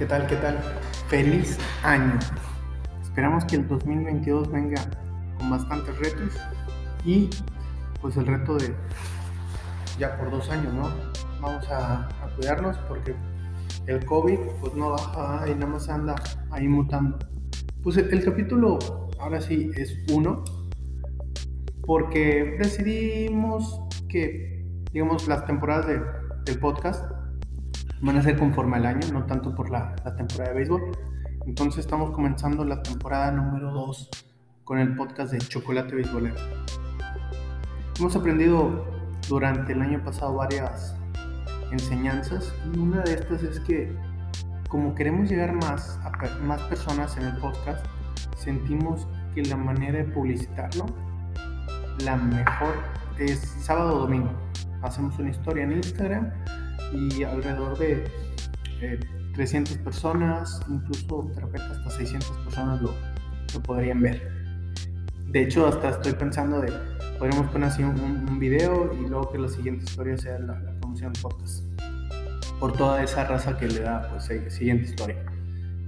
¿Qué tal? ¿Qué tal? Feliz año. Esperamos que el 2022 venga con bastantes retos y pues el reto de ya por dos años, ¿no? Vamos a, cuidarnos porque el COVID pues no baja y nada más anda ahí mutando. Pues el, capítulo ahora sí es uno porque decidimos que digamos las temporadas del podcast van a ser conforme al año, no tanto por la, temporada de béisbol. Entonces estamos comenzando la temporada número 2 con el podcast de Chocolate Béisbolero. Hemos aprendido durante el año pasado varias enseñanzas y una de estas es que como queremos llegar más a más personas en el podcast, sentimos que la manera de publicitarlo, la mejor es sábado o domingo. Hacemos una historia en Instagram y alrededor de 300 eh, personas, incluso de repente hasta 600 personas lo, lo, podrían ver. De hecho, hasta estoy pensando de, podríamos poner así un, un video y luego que la siguiente historia sea la, promoción de podcast. Por toda esa raza que le da, pues, siguiente historia.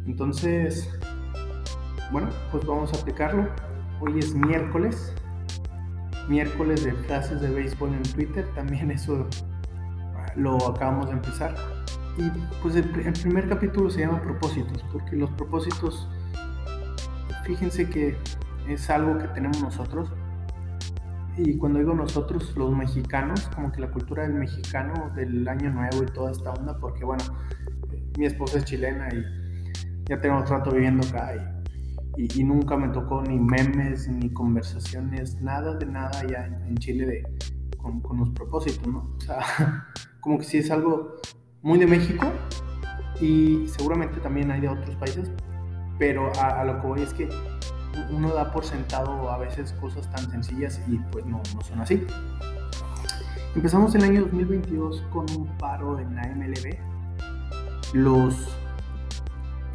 Entonces, bueno, pues vamos a aplicarlo. Hoy es miércoles. Miércoles de frases de béisbol en Twitter. También eso lo acabamos de empezar. Y pues el, primer capítulo se llama propósitos, porque los propósitos, fíjense que es algo que tenemos nosotros. Y cuando digo nosotros, los mexicanos, como que la cultura del mexicano, del año nuevo y toda esta onda, porque bueno, mi esposa es chilena y ya tengo rato viviendo acá y, nunca me tocó ni memes, ni conversaciones, nada de nada ya en, Chile de, con, con, los propósitos, ¿no? O sea, como que sí es algo muy de México y seguramente también hay de otros países, pero a, lo que voy es que uno da por sentado a veces cosas tan sencillas y pues no, no son así. Empezamos el año 2022 con un paro en la MLB. Los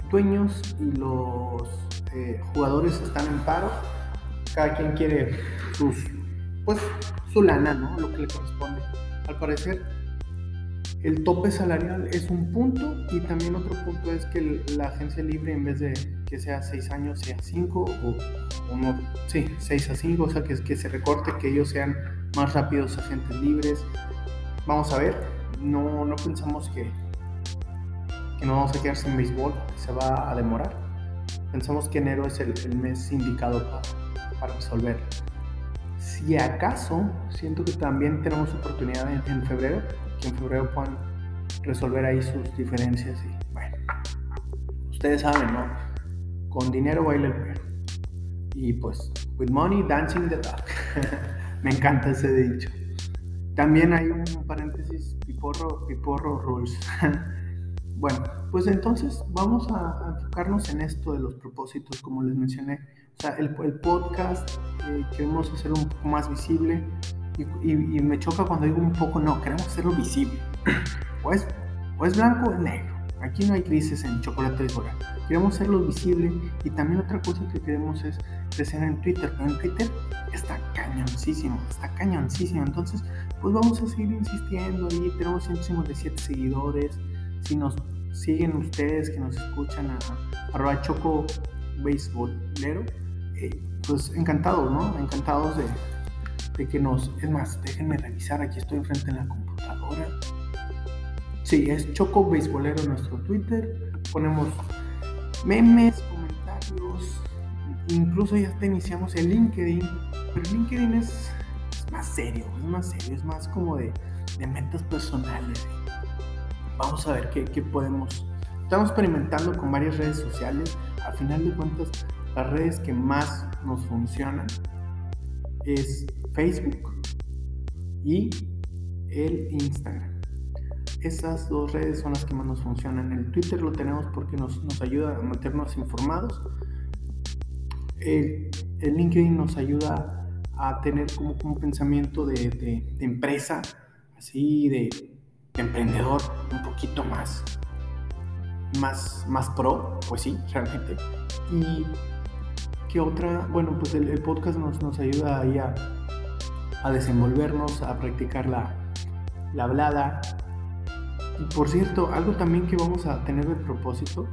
dueños y los eh, jugadores están en paro. Cada quien quiere sus, pues, su lana, ¿no? Lo que le corresponde. Al parecer, el tope salarial es un punto y también otro punto es que la agencia libre en vez de que sea 6 años sea 5 o uno, sí, 6 a 5, o sea que, se recorte, que ellos sean más rápidos agentes libres. Vamos a ver, no, no pensamos que, que no vamos a quedar sin béisbol, se va a demorar. Pensamos que enero es el, mes indicado para resolver. Si acaso, siento que también tenemos oportunidad en febrero que en febrero puedan resolver ahí sus diferencias y bueno, ustedes saben, ¿no? Con dinero baila el perro. Y pues, with money dancing the dog. Me encanta ese dicho. También hay un paréntesis, piporro, piporro rules. bueno, pues entonces vamos a, enfocarnos en esto de los propósitos, como les mencioné. O sea, el, el podcast eh, queremos hacerlo un poco más visible, y, me choca cuando digo un poco, no, queremos hacerlo visible. o, es, o es blanco o es negro. Aquí no hay crisis en chocolate de coral. Queremos hacerlo visible y también otra cosa que queremos es crecer en Twitter. Pero en Twitter está cañoncísimo, está cañoncísimo. Entonces, pues vamos a seguir insistiendo y tenemos 157 seguidores. Si nos siguen ustedes, que nos escuchan a, a Choco Baseballero, eh, pues encantados, ¿no? Encantados de, que nos... Es más, déjenme revisar, aquí estoy enfrente en la computadora. Sí, es Choco Beisbolero nuestro Twitter. Ponemos memes, comentarios, incluso ya te iniciamos el LinkedIn, pero LinkedIn es, más serio, es más serio, es más como de, de metas personales. Vamos a ver qué, qué podemos... Estamos experimentando con varias redes sociales. Al final de cuentas, las redes que más nos funcionan es Facebook y el Instagram. Esas dos redes son las que más nos funcionan. El Twitter lo tenemos porque nos, ayuda a mantenernos informados. El, LinkedIn nos ayuda a tener como, un pensamiento de, empresa, así de, emprendedor, un poquito más, más, más pro, pues sí, realmente. Y qué otra, bueno, pues el, podcast nos, nos ayuda ahí a a desenvolvernos, a practicar la, la hablada. Y por cierto, algo también que vamos a tener de propósito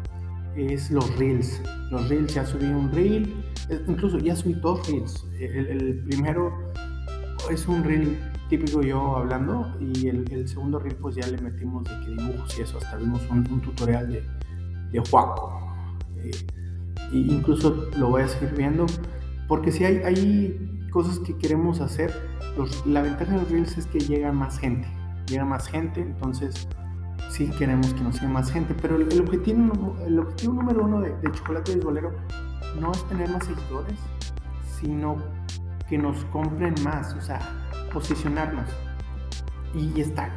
es los reels. Los reels, ya subí un reel, eh, incluso ya subí dos reels. El, primero es un reel típico yo hablando y el, segundo reel pues ya le metimos de que dibujos y eso, hasta vimos un, tutorial de, de Juaco. Eh, incluso lo voy a seguir viendo porque si hay, hay cosas que queremos hacer, la ventaja de los reels es que llega más gente, llega más gente, entonces sí queremos que nos siga más gente, pero el, objetivo, el objetivo número uno de, Chocolate Bolero no es tener más seguidores, sino que nos compren más, o sea, posicionarnos. Y está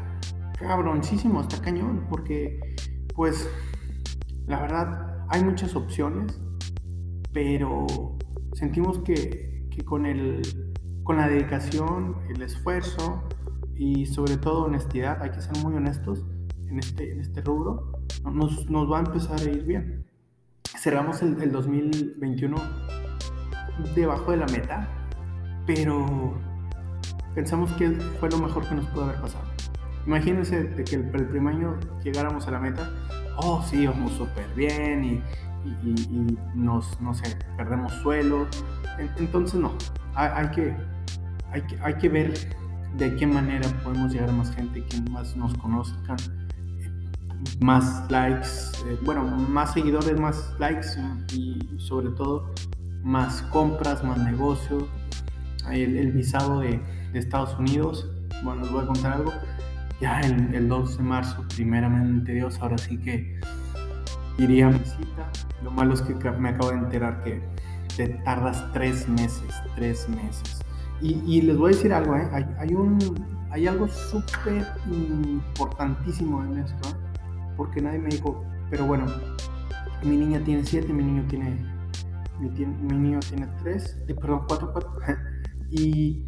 cabroncísimo, está cañón, porque pues la verdad hay muchas opciones, pero sentimos que, que con, el, con la dedicación, el esfuerzo y sobre todo honestidad, hay que ser muy honestos, en este, en este rubro, nos, nos va a empezar a ir bien. Cerramos el, el 2021 debajo de la meta, pero pensamos que fue lo mejor que nos pudo haber pasado. Imagínense que el, el primer año llegáramos a la meta, oh sí, vamos súper bien y, y, nos, no sé, perdemos suelo. Entonces no, hay, que, hay, que, hay que ver de qué manera podemos llegar a más gente, que más nos conozcan, más likes, eh, bueno, más seguidores, más likes y sobre todo más compras, más negocios. El, el visado de, de, Estados Unidos, bueno, les voy a contar algo. Ya el, el 2 de marzo, primeramente Dios, ahora sí que iría a mi cita. Lo malo es que me acabo de enterar que te tardas tres meses, tres meses. Y, y les voy a decir algo, ¿eh? hay, hay, un, hay algo súper importantísimo en esto. ¿eh? porque nadie me dijo, pero bueno, mi niña tiene 7, mi niño tiene, mi, niño tiene 3, eh, perdón, 4, 4. y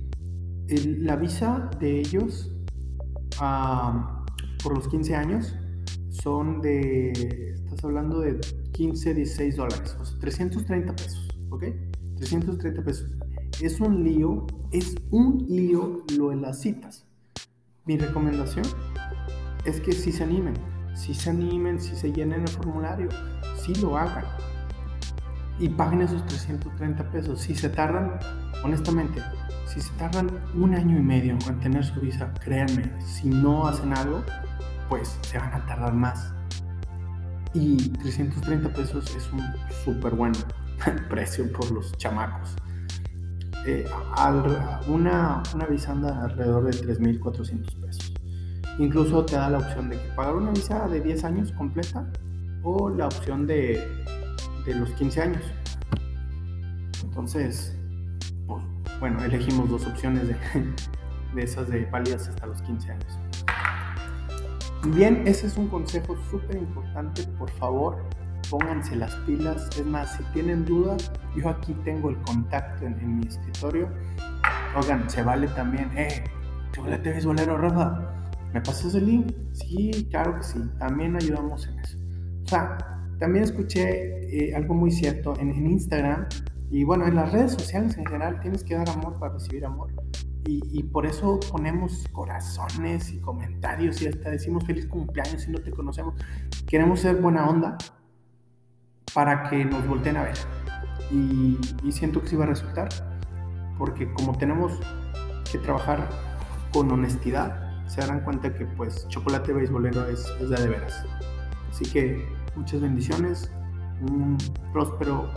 la visa de ellos por los 15 años son de, estás hablando de 15, 16 dólares, o sea, 330 pesos, ¿ok? 330 pesos. Es un lío, es un lío lo de las citas. Mi recomendación es que si se animen, si se animen, si se llenen el formulario, si lo hagan. Y paguen esos 330 pesos. Si se tardan, honestamente, si se tardan un año y medio en tener su visa, créanme, si no hacen algo, pues se van a tardar más. Y 330 pesos es un súper buen precio por los chamacos. Eh, una, una visa anda alrededor de 3.400 pesos. Incluso te da la opción de que pagar una visa de 10 años completa o la opción de, de los 15 años. Entonces, bueno, elegimos dos opciones de, de esas de válidas hasta los 15 años. Bien, ese es un consejo súper importante. Por favor, pónganse las pilas. Es más, si tienen dudas, yo aquí tengo el contacto en, mi escritorio. Oigan, se vale también, eh, chocolate bolero Rafa ¿Me pasas el link? Sí, claro que sí. También ayudamos en eso. O sea, también escuché eh, algo muy cierto en, Instagram y bueno, en las redes sociales en general tienes que dar amor para recibir amor. Y, por eso ponemos corazones y comentarios y hasta decimos feliz cumpleaños si no te conocemos. Queremos ser buena onda para que nos volteen a ver. Y, y siento que sí va a resultar, porque como tenemos que trabajar con honestidad, se darán cuenta que pues chocolate beisbolero es, es de veras. Así que muchas bendiciones, un próspero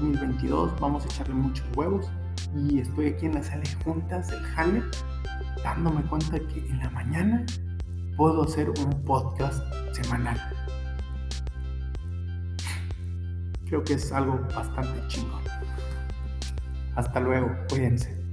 2022, vamos a echarle muchos huevos y estoy aquí en la sala de juntas del Jale dándome cuenta que en la mañana puedo hacer un podcast semanal. Creo que es algo bastante chingón. Hasta luego, cuídense.